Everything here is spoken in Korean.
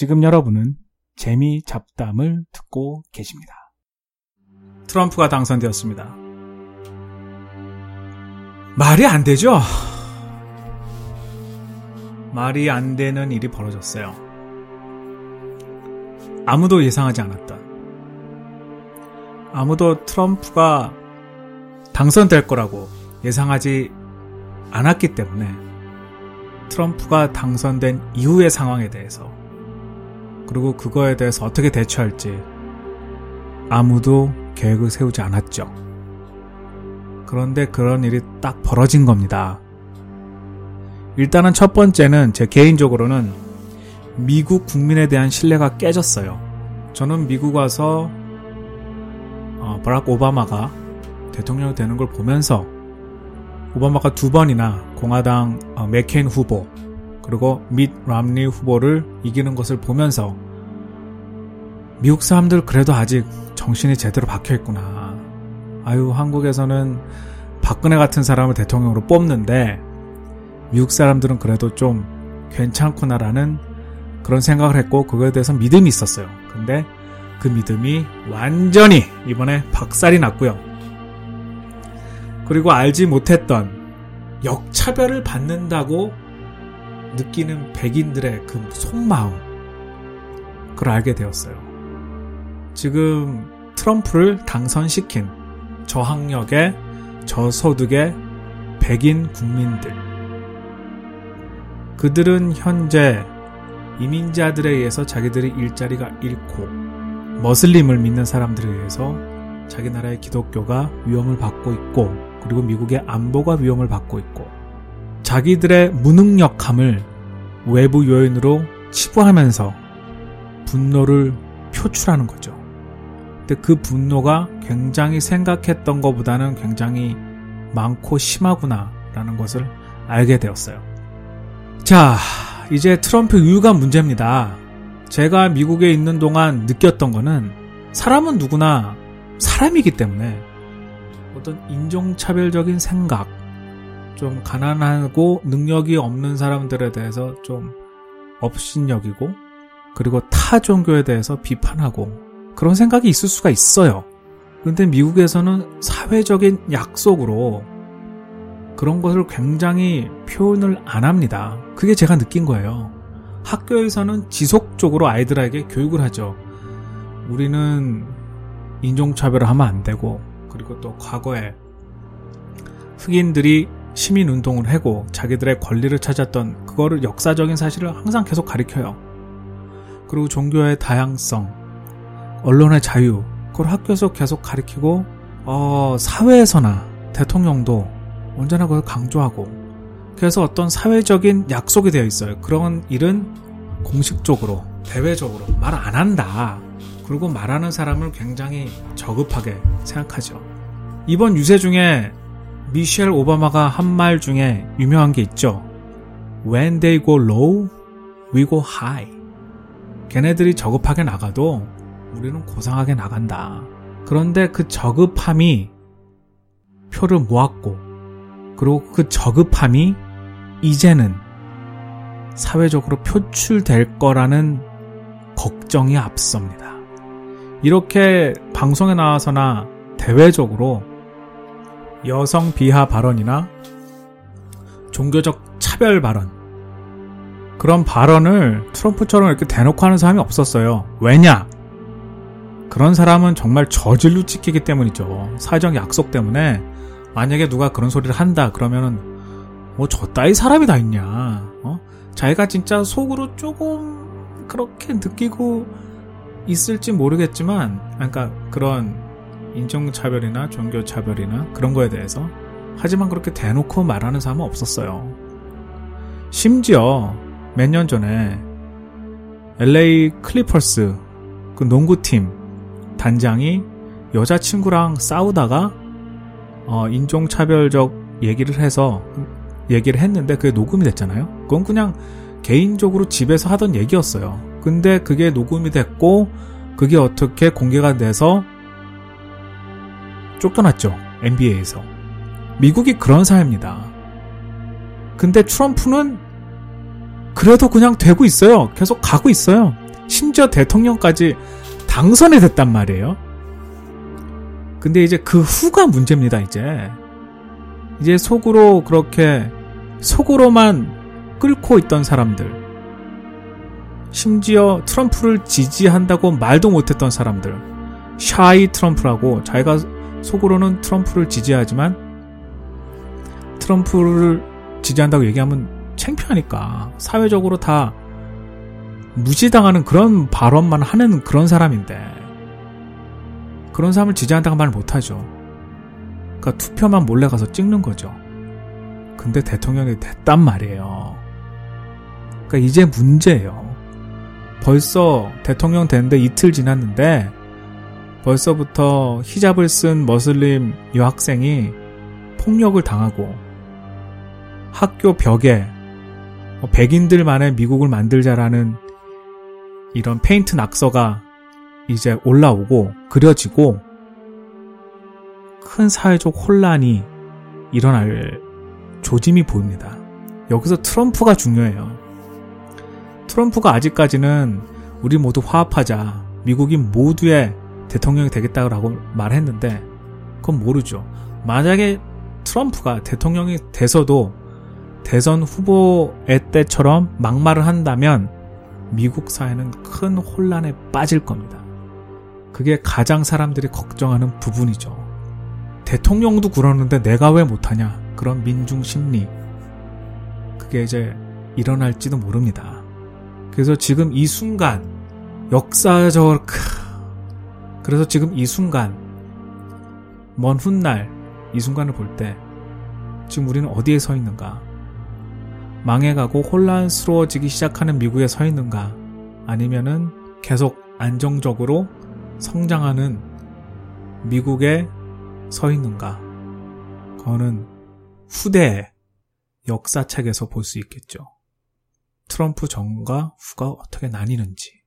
지금 여러분은 재미 잡담을 듣고 계십니다. 트럼프가 당선되었습니다. 말이 안 되죠? 말이 안 되는 일이 벌어졌어요. 아무도 예상하지 않았던. 아무도 트럼프가 당선될 거라고 예상하지 않았기 때문에 트럼프가 당선된 이후의 상황에 대해서 그리고 그거에 대해서 어떻게 대처할지 아무도 계획을 세우지 않았죠. 그런데 그런 일이 딱 벌어진 겁니다. 일단은 첫 번째는 제 개인적으로는 미국 국민에 대한 신뢰가 깨졌어요. 저는 미국 와서 어, 버락 오바마가 대통령이 되는 걸 보면서 오바마가 두 번이나 공화당 어, 맥케인 후보 그리고 밋 람리 후보를 이기는 것을 보면서 미국 사람들 그래도 아직 정신이 제대로 박혀 있구나. 아유 한국에서는 박근혜 같은 사람을 대통령으로 뽑는데 미국 사람들은 그래도 좀 괜찮구나라는 그런 생각을 했고 그거에 대해서 믿음이 있었어요. 근데 그 믿음이 완전히 이번에 박살이 났고요. 그리고 알지 못했던 역차별을 받는다고 느끼는 백인들의 그 속마음 그걸 알게 되었어요. 지금 트럼프를 당선시킨 저학력의 저소득의 백인 국민들 그들은 현재 이민자들에 의해서 자기들의 일자리가 잃고 머슬림을 믿는 사람들에 의해서 자기 나라의 기독교가 위험을 받고 있고 그리고 미국의 안보가 위험을 받고 있고 자기들의 무능력함을 외부 요인으로 치부하면서 분노를 표출하는 거죠. 근데 그 분노가 굉장히 생각했던 것보다는 굉장히 많고 심하구나라는 것을 알게 되었어요. 자, 이제 트럼프 이유가 문제입니다. 제가 미국에 있는 동안 느꼈던 거는 사람은 누구나 사람이기 때문에 어떤 인종차별적인 생각, 좀 가난하고 능력이 없는 사람들에 대해서 좀 업신여기고 그리고 타 종교에 대해서 비판하고 그런 생각이 있을 수가 있어요. 근데 미국에서는 사회적인 약속으로 그런 것을 굉장히 표현을 안 합니다. 그게 제가 느낀 거예요. 학교에서는 지속적으로 아이들에게 교육을 하죠. 우리는 인종차별을 하면 안 되고, 그리고 또 과거에 흑인들이 시민운동을 하고 자기들의 권리를 찾았던 그거를 역사적인 사실을 항상 계속 가리켜요. 그리고 종교의 다양성, 언론의 자유, 그걸 학교에서 계속 가리키고, 어, 사회에서나 대통령도 언제나 그걸 강조하고, 그래서 어떤 사회적인 약속이 되어 있어요. 그런 일은 공식적으로, 대외적으로 말 안 한다. 그리고 말하는 사람을 굉장히 저급하게 생각하죠. 이번 유세 중에 미셸 오바마가 한 말 중에 유명한 게 있죠. When they go low, we go high. 걔네들이 저급하게 나가도 우리는 고상하게 나간다. 그런데 그 저급함이 표를 모았고, 그리고 그 저급함이 이제는 사회적으로 표출될 거라는 걱정이 앞섭니다. 이렇게 방송에 나와서나 대외적으로 여성 비하 발언이나 종교적 차별 발언 그런 발언을 트럼프처럼 이렇게 대놓고 하는 사람이 없었어요. 왜냐? 그런 사람은 정말 저질로 찍히기 때문이죠. 사회적 약속 때문에 만약에 누가 그런 소리를 한다 그러면은 뭐저 따위 사람이 다 있냐? 어? 자기가 진짜 속으로 조금 그렇게 느끼고 있을지 모르겠지만, 그러니까 그런 인종차별이나 종교차별이나 그런 거에 대해서 하지만 그렇게 대놓고 말하는 사람은 없었어요. 심지어 몇 년 전에 LA 클리퍼스 그 농구팀 단장이 여자친구랑 싸우다가 어, 인종차별적 얘기를 해서 얘기를 했는데 그게 녹음이 됐잖아요. 그건 그냥 개인적으로 집에서 하던 얘기였어요. 근데 그게 녹음이 됐고 그게 어떻게 공개가 돼서 쫓겨났죠. NBA에서. 미국이 그런 사회입니다. 근데 트럼프는 그래도 그냥 되고 있어요. 계속 가고 있어요. 심지어 대통령까지 당선이 됐단 말이에요. 근데 이제 그 후가 문제입니다, 이제. 이제 속으로 그렇게, 속으로만 끓고 있던 사람들. 심지어 트럼프를 지지한다고 말도 못했던 사람들. 샤이 트럼프라고 자기가 속으로는 트럼프를 지지하지만 트럼프를 지지한다고 얘기하면 창피하니까 사회적으로 다 무시당하는 그런 발언만 하는 그런 사람인데 그런 사람을 지지한다고 말 못하죠. 그러니까 투표만 몰래 가서 찍는 거죠. 근데 대통령이 됐단 말이에요. 그러니까 이제 문제예요. 벌써 대통령 됐는데 이틀 지났는데 벌써부터 히잡을 쓴 머슬림 여학생이 폭력을 당하고 학교 벽에 백인들만의 미국을 만들자라는 이런 페인트 낙서가 이제 올라오고 그려지고 큰 사회적 혼란이 일어날 조짐이 보입니다. 여기서 트럼프가 중요해요. 트럼프가 아직까지는 우리 모두 화합하자. 미국이 모두의 대통령이 되겠다고 말했는데 그건 모르죠. 만약에 트럼프가 대통령이 돼서도 대선 후보의 때처럼 막말을 한다면 미국 사회는 큰 혼란에 빠질 겁니다. 그게 가장 사람들이 걱정하는 부분이죠. 대통령도 그러는데 내가 왜 못하냐. 그런 민중 심리. 그게 이제 일어날지도 모릅니다. 그래서 지금 이 순간, 역사적, 그래서 지금 이 순간, 먼 훗날, 이 순간을 볼 때, 지금 우리는 어디에 서 있는가? 망해가고 혼란스러워지기 시작하는 미국에 서 있는가? 아니면은 계속 안정적으로 성장하는 미국에 서 있는가? 그거는 후대 역사책에서 볼 수 있겠죠. 트럼프 전과 후가 어떻게 나뉘는지.